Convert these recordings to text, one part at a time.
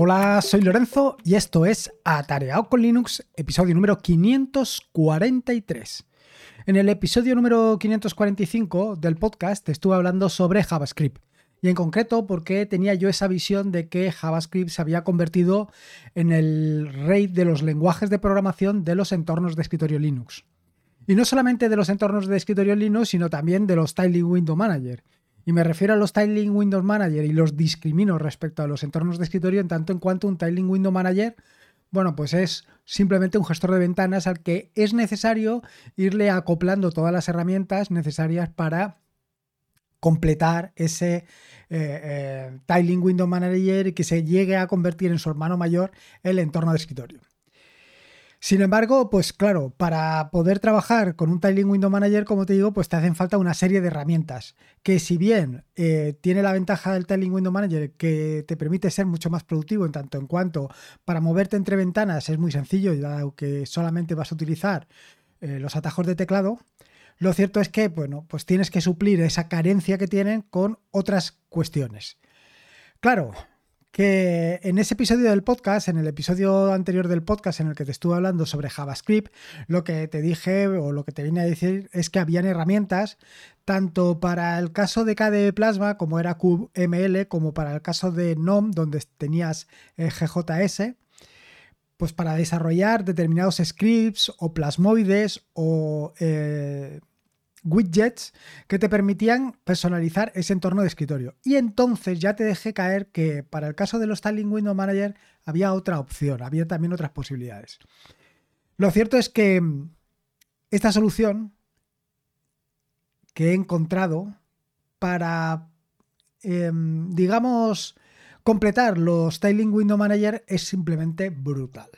Hola, soy Lorenzo y esto es Atareado con Linux, episodio número 543. En el episodio número 545 del podcast estuve hablando sobre JavaScript y en concreto porque tenía yo esa visión de que JavaScript se había convertido en el rey de los lenguajes de programación de los entornos de escritorio Linux. Y no solamente de los entornos de escritorio Linux, sino también de los Tiling Window Manager. Y me refiero a los Tiling Window Manager y los discrimino respecto a los entornos de escritorio en tanto en cuanto un Tiling Window Manager, bueno, pues es simplemente un gestor de ventanas al que es necesario irle acoplando todas las herramientas necesarias para completar ese eh, eh, Tiling Window Manager y que se llegue a convertir en su hermano mayor el entorno de escritorio. Sin embargo, pues claro, para poder trabajar con un Tiling Window Manager, como te digo, pues te hacen falta una serie de herramientas que si bien eh, tiene la ventaja del Tiling Window Manager que te permite ser mucho más productivo en tanto en cuanto para moverte entre ventanas es muy sencillo, dado que solamente vas a utilizar eh, los atajos de teclado, lo cierto es que, bueno, pues tienes que suplir esa carencia que tienen con otras cuestiones. Claro, que en ese episodio del podcast, en el episodio anterior del podcast en el que te estuve hablando sobre JavaScript, lo que te dije o lo que te vine a decir es que habían herramientas tanto para el caso de KDE Plasma como era QML, como para el caso de NOM, donde tenías eh, GJS, pues para desarrollar determinados scripts o plasmoides o eh, widgets que te permitían personalizar ese entorno de escritorio. Y entonces ya te dejé caer que para el caso de los Styling Window Manager había otra opción, había también otras posibilidades. Lo cierto es que mm, esta solución que he encontrado para, em, digamos, completar los Styling Window Manager es simplemente brutal.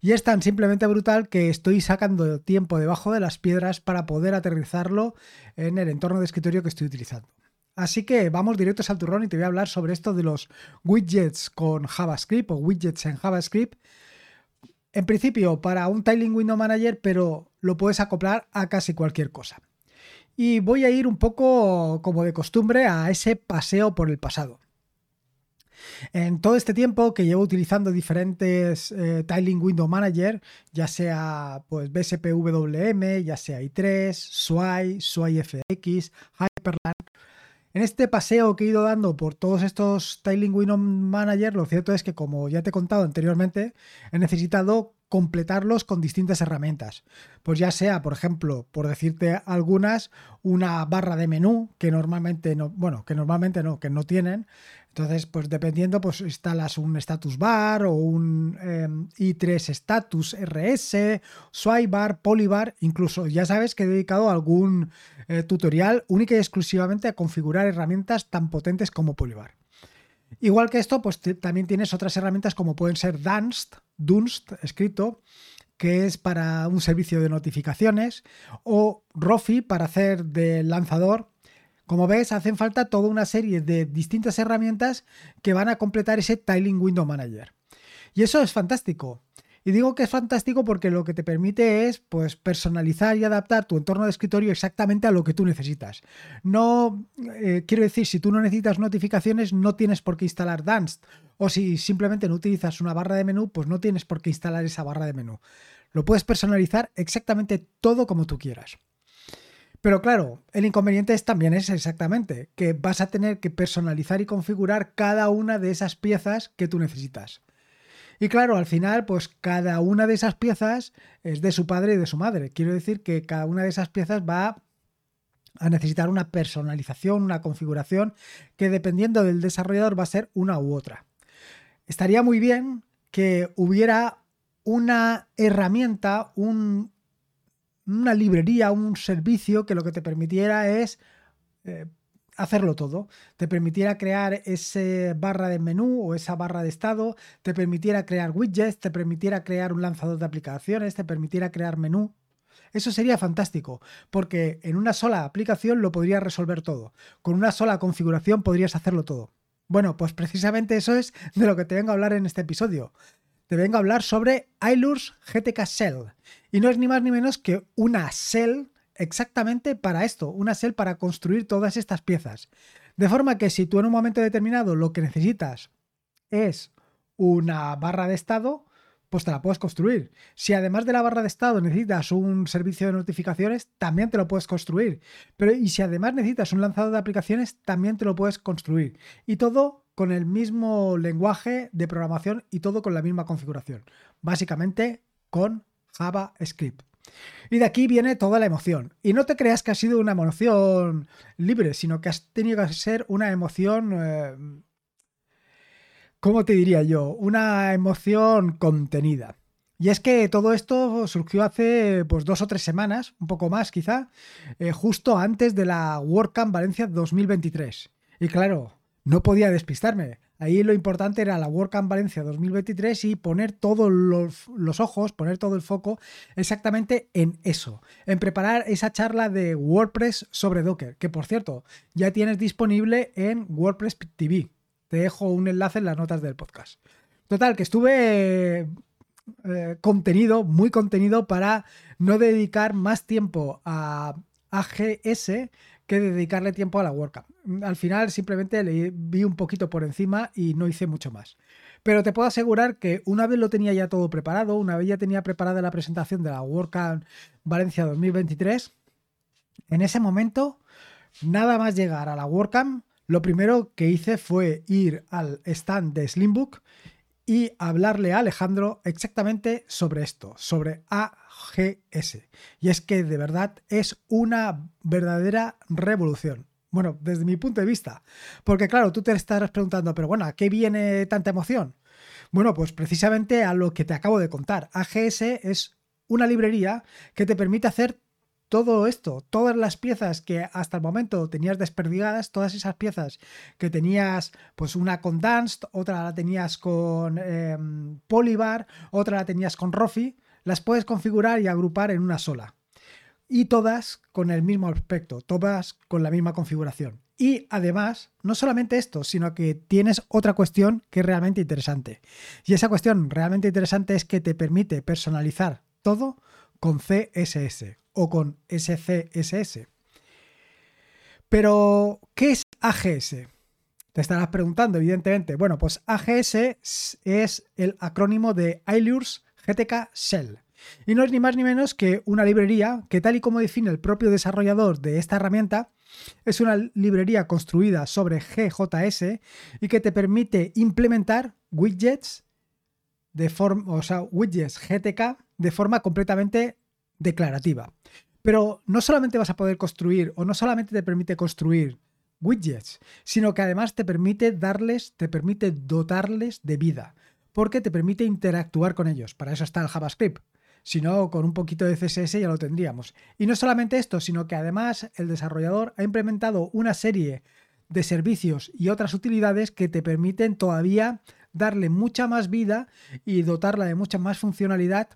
Y es tan simplemente brutal que estoy sacando tiempo debajo de las piedras para poder aterrizarlo en el entorno de escritorio que estoy utilizando. Así que vamos directos al turrón y te voy a hablar sobre esto de los widgets con JavaScript o widgets en JavaScript. En principio para un Tiling Window Manager, pero lo puedes acoplar a casi cualquier cosa. Y voy a ir un poco como de costumbre a ese paseo por el pasado. En todo este tiempo que llevo utilizando diferentes eh, Tiling Window Manager, ya sea pues BSPWM, ya sea i3, SWI, SWI FX, Hyperland, en este paseo que he ido dando por todos estos Tiling Window Manager, lo cierto es que como ya te he contado anteriormente, he necesitado completarlos con distintas herramientas. Pues ya sea, por ejemplo, por decirte algunas, una barra de menú que normalmente no, bueno, que normalmente no, que no tienen. Entonces, pues dependiendo, pues instalas un status bar o un em, i3 status RS, swipe bar, polybar, incluso ya sabes que he dedicado algún eh, tutorial única y exclusivamente a configurar herramientas tan potentes como polybar. Igual que esto, pues también tienes otras herramientas como pueden ser Dunst, Dunst escrito, que es para un servicio de notificaciones, o Rofi para hacer de lanzador. Como ves, hacen falta toda una serie de distintas herramientas que van a completar ese Tiling Window Manager. Y eso es fantástico. Y digo que es fantástico porque lo que te permite es pues, personalizar y adaptar tu entorno de escritorio exactamente a lo que tú necesitas. No, eh, quiero decir, si tú no necesitas notificaciones, no tienes por qué instalar Danced. O si simplemente no utilizas una barra de menú, pues no tienes por qué instalar esa barra de menú. Lo puedes personalizar exactamente todo como tú quieras. Pero claro, el inconveniente es también es exactamente que vas a tener que personalizar y configurar cada una de esas piezas que tú necesitas. Y claro, al final, pues cada una de esas piezas es de su padre y de su madre. Quiero decir que cada una de esas piezas va a necesitar una personalización, una configuración que dependiendo del desarrollador va a ser una u otra. Estaría muy bien que hubiera una herramienta, una librería, un servicio que lo que te permitiera es eh, hacerlo todo. Te permitiera crear ese barra de menú o esa barra de estado, te permitiera crear widgets, te permitiera crear un lanzador de aplicaciones, te permitiera crear menú. Eso sería fantástico, porque en una sola aplicación lo podrías resolver todo. Con una sola configuración podrías hacerlo todo. Bueno, pues precisamente eso es de lo que te vengo a hablar en este episodio. Te vengo a hablar sobre iLurs GTK Shell. Y no es ni más ni menos que una shell exactamente para esto, una shell para construir todas estas piezas. De forma que si tú en un momento determinado lo que necesitas es una barra de estado, pues te la puedes construir. Si además de la barra de estado necesitas un servicio de notificaciones, también te lo puedes construir. Pero y si además necesitas un lanzador de aplicaciones, también te lo puedes construir. Y todo con el mismo lenguaje de programación y todo con la misma configuración. Básicamente con JavaScript. Y de aquí viene toda la emoción. Y no te creas que ha sido una emoción libre, sino que has tenido que ser una emoción... Eh, ¿Cómo te diría yo? Una emoción contenida. Y es que todo esto surgió hace pues, dos o tres semanas, un poco más quizá, eh, justo antes de la WordCamp Valencia 2023. Y claro, no podía despistarme. Ahí lo importante era la WordCamp Valencia 2023 y poner todos los, ojos, poner todo el foco exactamente en eso, en preparar esa charla de WordPress sobre Docker, que por cierto ya tienes disponible en WordPress TV. Te dejo un enlace en las notas del podcast. Total, que estuve eh, contenido, muy contenido para no dedicar más tiempo a AGS que dedicarle tiempo a la WordCamp. Al final simplemente le vi un poquito por encima y no hice mucho más. Pero te puedo asegurar que una vez lo tenía ya todo preparado, una vez ya tenía preparada la presentación de la WordCamp Valencia 2023, en ese momento, nada más llegar a la WordCamp, lo primero que hice fue ir al stand de Slimbook y hablarle a Alejandro exactamente sobre esto, sobre A GS. Y es que de verdad es una verdadera revolución. Bueno, desde mi punto de vista. Porque claro, tú te estarás preguntando, pero bueno, ¿a qué viene tanta emoción? Bueno, pues precisamente a lo que te acabo de contar. AGS es una librería que te permite hacer todo esto, todas las piezas que hasta el momento tenías desperdigadas, todas esas piezas que tenías, pues una con Dance, otra la tenías con em, Polybar, otra la tenías con Rofi, las puedes configurar y agrupar en una sola. Y todas con el mismo aspecto, todas con la misma configuración. Y además, no solamente esto, sino que tienes otra cuestión que es realmente interesante. Y esa cuestión realmente interesante es que te permite personalizar todo con CSS o con SCSS. Pero, ¿qué es AGS? Te estarás preguntando, evidentemente. Bueno, pues AGS es el acrónimo de Ailurs GTK Shell. Y no es ni más ni menos que una librería que tal y como define el propio desarrollador de esta herramienta, es una librería construida sobre GJS y que te permite implementar widgets de forma, o sea, widgets GTK de forma completamente declarativa. Pero no solamente vas a poder construir o no solamente te permite construir widgets, sino que además te permite darles, te permite dotarles de vida porque te permite interactuar con ellos. Para eso está el JavaScript. Si no, con un poquito de CSS ya lo tendríamos. Y no solamente esto, sino que además el desarrollador ha implementado una serie de servicios y otras utilidades que te permiten todavía darle mucha más vida y dotarla de mucha más funcionalidad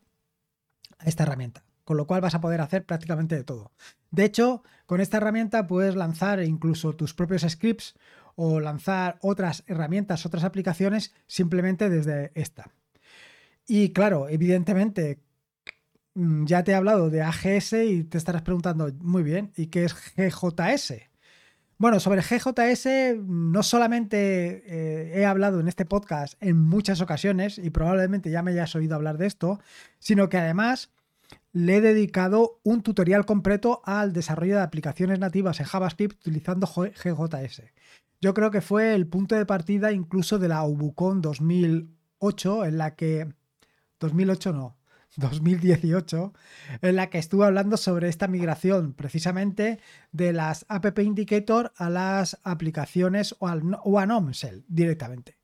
a esta herramienta. Con lo cual vas a poder hacer prácticamente de todo. De hecho, con esta herramienta puedes lanzar incluso tus propios scripts o lanzar otras herramientas, otras aplicaciones simplemente desde esta. Y claro, evidentemente, mm, ya te he hablado de AGS y te estarás preguntando, muy bien, ¿y qué es GJS? Bueno, sobre GJS no solamente eh, he hablado en este podcast en muchas ocasiones y probablemente ya me hayas oído hablar de esto, sino que además le he dedicado un tutorial completo al desarrollo de aplicaciones nativas en JavaScript utilizando GJS. Yo creo que fue el punto de partida incluso de la Ubucon 2008, en la que... 2008 no, 2018, en la que estuve hablando sobre esta migración precisamente de las App Indicator a las aplicaciones o, al, o a NomShell directamente.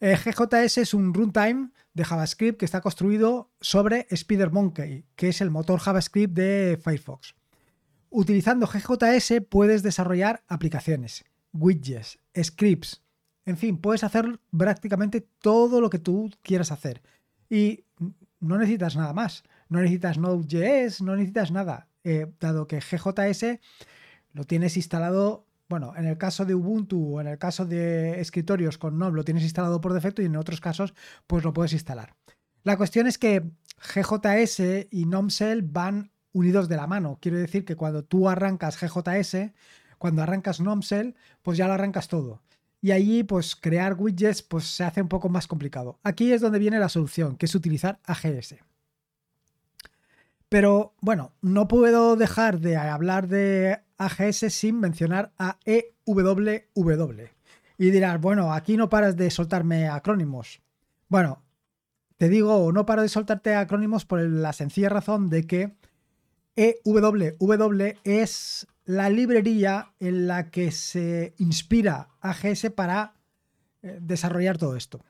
Eh, GJS es un runtime de JavaScript que está construido sobre SpiderMonkey, que es el motor JavaScript de Firefox. Utilizando GJS puedes desarrollar aplicaciones widgets, scripts, en fin, puedes hacer prácticamente todo lo que tú quieras hacer. Y no necesitas nada más. No necesitas Node.js, no necesitas nada. Eh, dado que GJS lo tienes instalado, bueno, en el caso de Ubuntu o en el caso de escritorios con Node lo tienes instalado por defecto y en otros casos pues lo puedes instalar. La cuestión es que GJS y NomShell van unidos de la mano. Quiero decir que cuando tú arrancas GJS, cuando arrancas NomShell, pues ya lo arrancas todo. y allí pues crear widgets pues se hace un poco más complicado. Aquí es donde viene la solución, que es utilizar AGS. Pero bueno, no puedo dejar de hablar de AGS sin mencionar a EWW. Y dirás, bueno, aquí no paras de soltarme acrónimos. Bueno, te digo, no paro de soltarte acrónimos por la sencilla razón de que EWW es la librería en la que se inspira AGS para eh, desarrollar todo esto.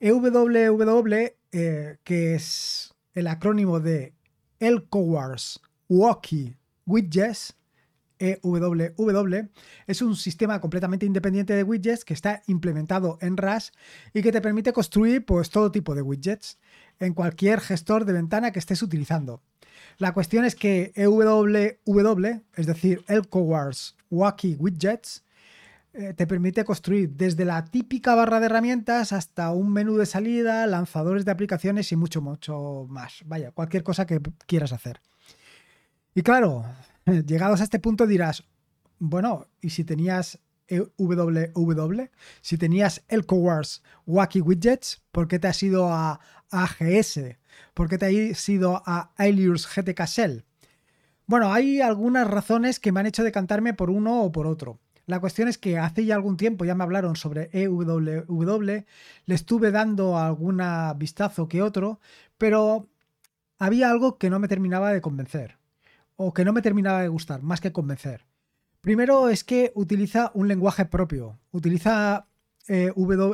EWW, eh, que es el acrónimo de Elcowars Walkie Widgets, EWW, es un sistema completamente independiente de widgets que está implementado en RAS y que te permite construir pues, todo tipo de widgets en cualquier gestor de ventana que estés utilizando. La cuestión es que EWW, es decir, Elcowars Wacky Widgets, eh, te permite construir desde la típica barra de herramientas hasta un menú de salida, lanzadores de aplicaciones y mucho, mucho más. Vaya, cualquier cosa que quieras hacer. Y claro, llegados a este punto dirás, bueno, ¿y si tenías WW? Si tenías el Wacky Widgets, ¿por qué te has ido a AGS? ¿Por qué te has ido a Alias GTK Shell? Bueno, hay algunas razones que me han hecho decantarme por uno o por otro. La cuestión es que hace ya algún tiempo ya me hablaron sobre EWW, le estuve dando algún vistazo que otro, pero había algo que no me terminaba de convencer, o que no me terminaba de gustar, más que convencer. Primero es que utiliza un lenguaje propio, utiliza eh,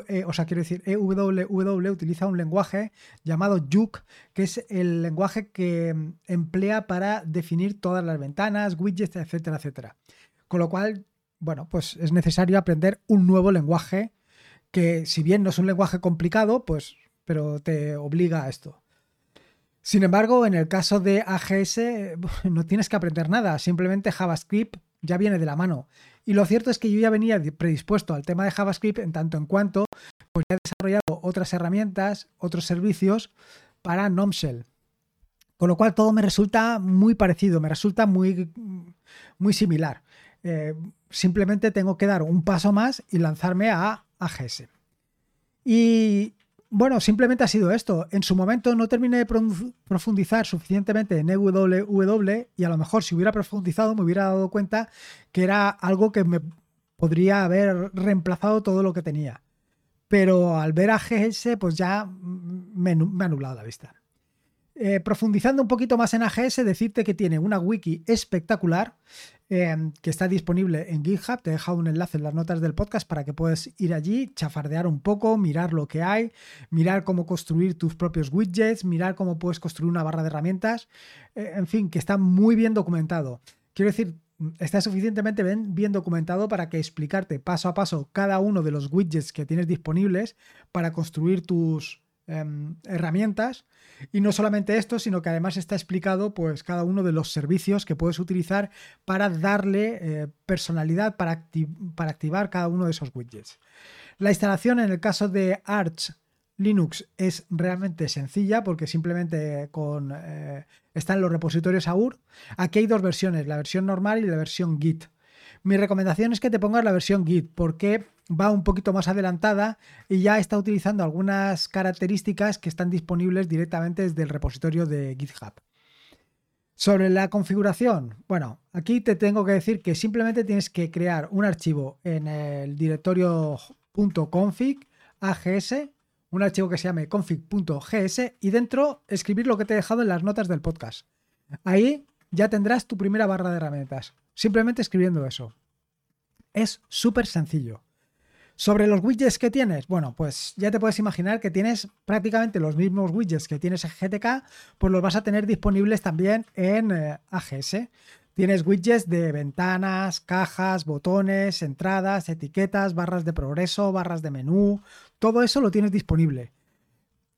eh, o sea, quiero decir, EWW utiliza un lenguaje llamado Juke, que es el lenguaje que mm, emplea para definir todas las ventanas, widgets, etcétera, etcétera. Con lo cual, bueno, pues es necesario aprender un nuevo lenguaje que, si bien no es un lenguaje complicado, pues, pero te obliga a esto. Sin embargo, en el caso de AGS, no tienes que aprender nada, simplemente JavaScript ya viene de la mano. Y lo cierto es que yo ya venía predispuesto al tema de JavaScript en tanto en cuanto pues he desarrollado otras herramientas, otros servicios para NomShell. Con lo cual todo me resulta muy parecido, me resulta muy, muy similar. Eh, simplemente tengo que dar un paso más y lanzarme a AGS. Y, bueno, simplemente ha sido esto. En su momento no terminé de profundizar suficientemente en EWW y a lo mejor si hubiera profundizado me hubiera dado cuenta que era algo que me podría haber reemplazado todo lo que tenía. Pero al ver a pues ya me, ha anulado la vista. Eh, profundizando un poquito más en AGS, decirte que tiene una wiki espectacular em, que está disponible en GitHub. Te he dejado un enlace en las notas del podcast para que puedas ir allí, chafardear un poco, mirar lo que hay, mirar cómo construir tus propios widgets, mirar cómo puedes construir una barra de herramientas. Eh, en fin, que está muy bien documentado. Quiero decir, está suficientemente bien, bien, documentado para que explicarte paso a paso cada uno de los widgets que tienes disponibles para construir tus, Em, herramientas. Y no solamente esto, sino que además está explicado pues, cada uno de los servicios que puedes utilizar para darle eh, personalidad, para, para activar cada uno de esos widgets. La instalación en el caso de Arch Linux es realmente sencilla porque simplemente con, eh, están los repositorios AUR. Aquí hay dos versiones, la versión normal y la versión Git. Mi recomendación es que te pongas la versión Git porque va un poquito más adelantada y ya está utilizando algunas características que están disponibles directamente desde el repositorio de GitHub. Sobre la configuración, bueno, aquí te tengo que decir que simplemente tienes que crear un archivo en el directorio .config ags, un archivo que se llame config.gs y dentro escribir lo que te he dejado en las notas del podcast. Ahí ya tendrás tu primera barra de herramientas, simplemente escribiendo eso. Es súper sencillo. Sobre los widgets que tienes, bueno, pues ya te puedes imaginar que tienes prácticamente los mismos widgets que tienes en GTK, pues los vas a tener disponibles también en eh, AGS. Tienes widgets de ventanas, cajas, botones, entradas, etiquetas, barras de progreso, barras de menú, todo eso lo tienes disponible.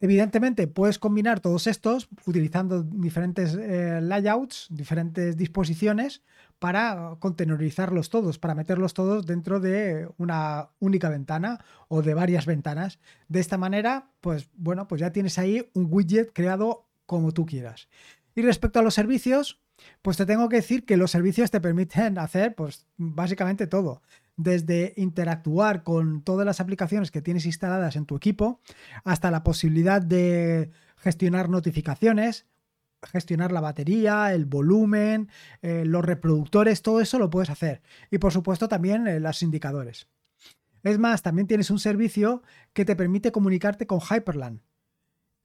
Evidentemente puedes combinar todos estos utilizando diferentes eh, layouts, diferentes disposiciones para contenerizarlos todos, para meterlos todos dentro de una única ventana o de varias ventanas. De esta manera, pues bueno, pues ya tienes ahí un widget creado como tú quieras. Y respecto a los servicios, Pues te tengo que decir que los servicios te permiten hacer pues básicamente todo. Desde interactuar con todas las aplicaciones que tienes instaladas en tu equipo hasta la posibilidad de gestionar notificaciones, gestionar la batería, el volumen, eh, los reproductores, todo eso lo puedes hacer. Y por supuesto también eh, los indicadores. Es más, también tienes un servicio que te permite comunicarte con Hyperland.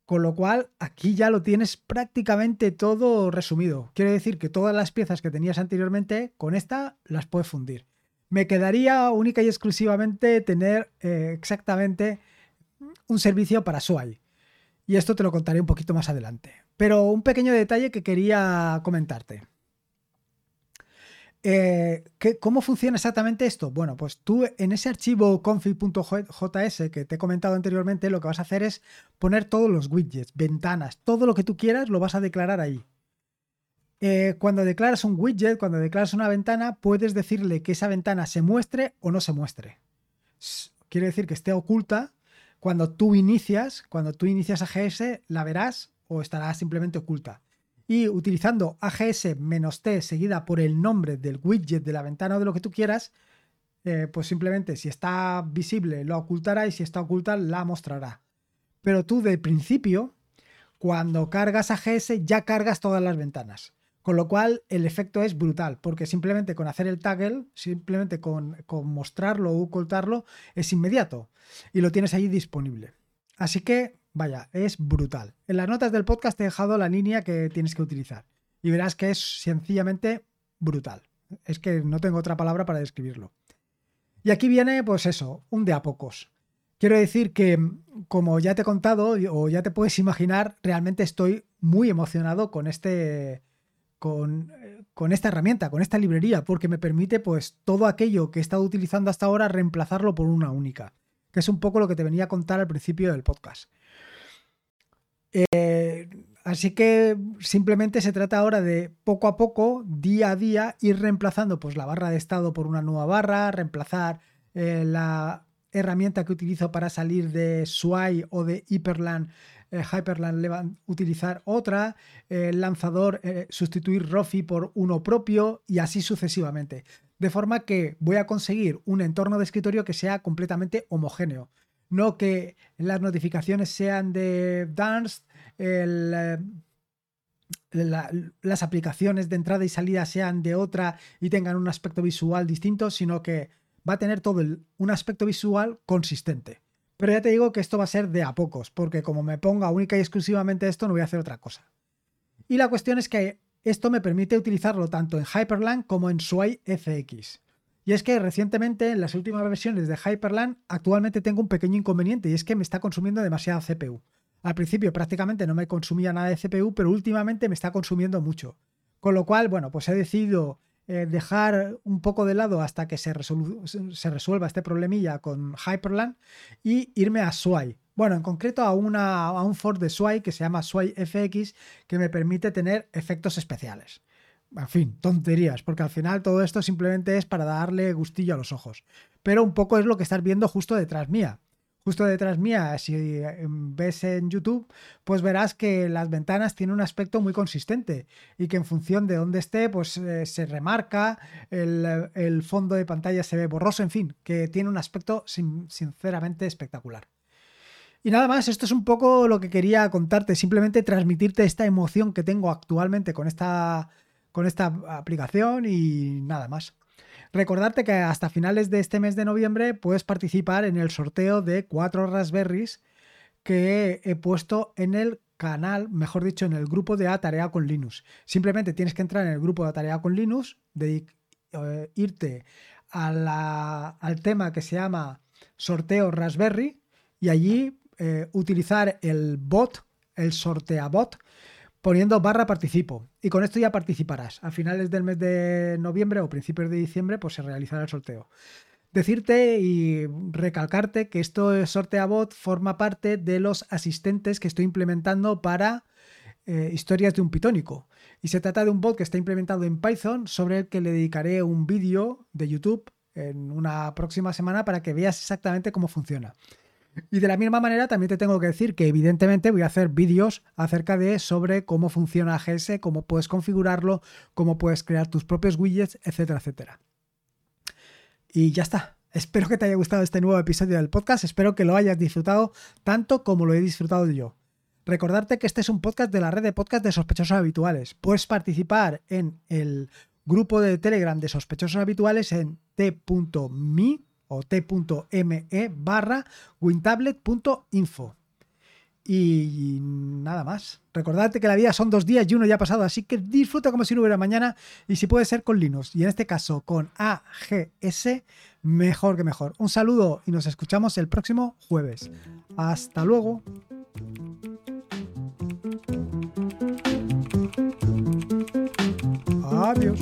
Con lo cual, aquí ya lo tienes prácticamente todo resumido. Quiere decir que todas las piezas que tenías anteriormente, con esta las puedes fundir. Me quedaría única y exclusivamente tener eh, exactamente un servicio para SWAI. Y esto te lo contaré un poquito más adelante. Pero un pequeño detalle que quería comentarte. Eh, ¿Cómo funciona exactamente esto? Bueno, pues tú en ese archivo config.js que te he comentado anteriormente, lo que vas a hacer es poner todos los widgets, ventanas, todo lo que tú quieras lo vas a declarar ahí. Eh, cuando declaras un widget, cuando declaras una ventana, puedes decirle que esa ventana se muestre o no se muestre. Quiere decir que esté oculta. Cuando tú inicias, cuando tú inicias AGS, la verás o estará simplemente oculta y utilizando AGS-T seguida por el nombre del widget de la ventana o de lo que tú quieras, eh, pues simplemente si está visible lo ocultará y si está oculta la mostrará. Pero tú de principio, cuando cargas AGS ya cargas todas las ventanas. Con lo cual el efecto es brutal, porque simplemente con hacer el toggle, simplemente con, con mostrarlo o ocultarlo, es inmediato y lo tienes ahí disponible. Así que Vaya, es brutal. En las notas del podcast te he dejado la línea que tienes que utilizar y verás que es sencillamente brutal. Es que no tengo otra palabra para describirlo. Y aquí viene, pues eso, un de a pocos. Quiero decir que, como ya te he contado o ya te puedes imaginar, realmente estoy muy emocionado con este, con, con, esta herramienta, con esta librería, porque me permite, pues, todo aquello que he estado utilizando hasta ahora reemplazarlo por una única, que es un poco lo que te venía a contar al principio del podcast. Eh, así que simplemente se trata ahora de poco a poco, día a día, ir reemplazando pues, la barra de estado por una nueva barra, reemplazar eh, la herramienta que utilizo para salir de SWI o de Hyperland, eh, Hyperland utilizar otra, el lanzador sustituir Rofi por uno propio y así sucesivamente. De forma que voy a conseguir un entorno de escritorio que sea completamente homogéneo no que las notificaciones sean de Dance, eh, las aplicaciones de entrada y salida sean de otra y tengan un aspecto visual distinto, sino que va a tener todo un aspecto visual consistente. Pero ya te digo que esto va a ser de a pocos, porque como me ponga única y exclusivamente esto, no voy a hacer otra cosa. Y la cuestión es que esto me permite utilizarlo tanto en Hyperland como en Sway FX. Y es que recientemente, en las últimas versiones de Hyperland, actualmente tengo un pequeño inconveniente y es que me está consumiendo demasiada CPU. Al principio prácticamente no me consumía nada de CPU, pero últimamente me está consumiendo mucho. Con lo cual, bueno, pues he decidido eh, dejar un poco de lado hasta que se, resuelva este problemilla con Hyperland y irme a Sway. Bueno, en concreto a, una, a un Ford de Sway que se llama Sway FX que me permite tener efectos especiales en fin, tonterías, porque al final todo esto simplemente es para darle gustillo a los ojos. Pero un poco es lo que estás viendo justo detrás mía. Justo detrás mía, si em, ves en YouTube, pues verás que las ventanas tienen un aspecto muy consistente y que en función de dónde esté, pues eh, se remarca, el, fondo de pantalla se ve borroso, en fin, que tiene un aspecto sinceramente espectacular. Y nada más, esto es un poco lo que quería contarte, simplemente transmitirte esta emoción que tengo actualmente con esta con esta aplicación y nada más. Recordarte que hasta finales de este mes de noviembre puedes participar en el sorteo de cuatro Raspberries que he puesto en el canal, mejor dicho, en el grupo de Atarea con Linux. Simplemente tienes que entrar en el grupo de Atarea con Linux, de, eh, irte al tema que se llama sorteo Raspberry y allí eh, utilizar el bot, el sorteabot, poniendo barra participo. Y con esto ya participarás. A finales del mes de noviembre o principios de diciembre, pues se realizará el sorteo. Decirte y recalcarte que esto de SorteaBot forma parte de los asistentes que estoy implementando para eh, historias de un pitónico. Y se trata de un bot que está implementado en Python, sobre el que le dedicaré un vídeo de YouTube en una próxima semana para que veas exactamente cómo funciona. Y de la misma manera también te tengo que decir que evidentemente voy a hacer vídeos acerca de sobre cómo funciona AGS, cómo puedes configurarlo, cómo puedes crear tus propios widgets, etcétera, etcétera. Y ya está. Espero que te haya gustado este nuevo episodio del podcast, espero que lo hayas disfrutado tanto como lo he disfrutado yo. Recordarte que este es un podcast de la red de podcast de sospechosos habituales. Puedes participar en el grupo de Telegram de sospechosos habituales en t.me o t.me barra wintablet.info. Y nada más. Recordarte que la vida son dos días y uno ya ha pasado, así que disfruta como si no hubiera mañana y si puede ser con Linux y en este caso con AGS, mejor que mejor. Un saludo y nos escuchamos el próximo jueves. Hasta luego. Adiós.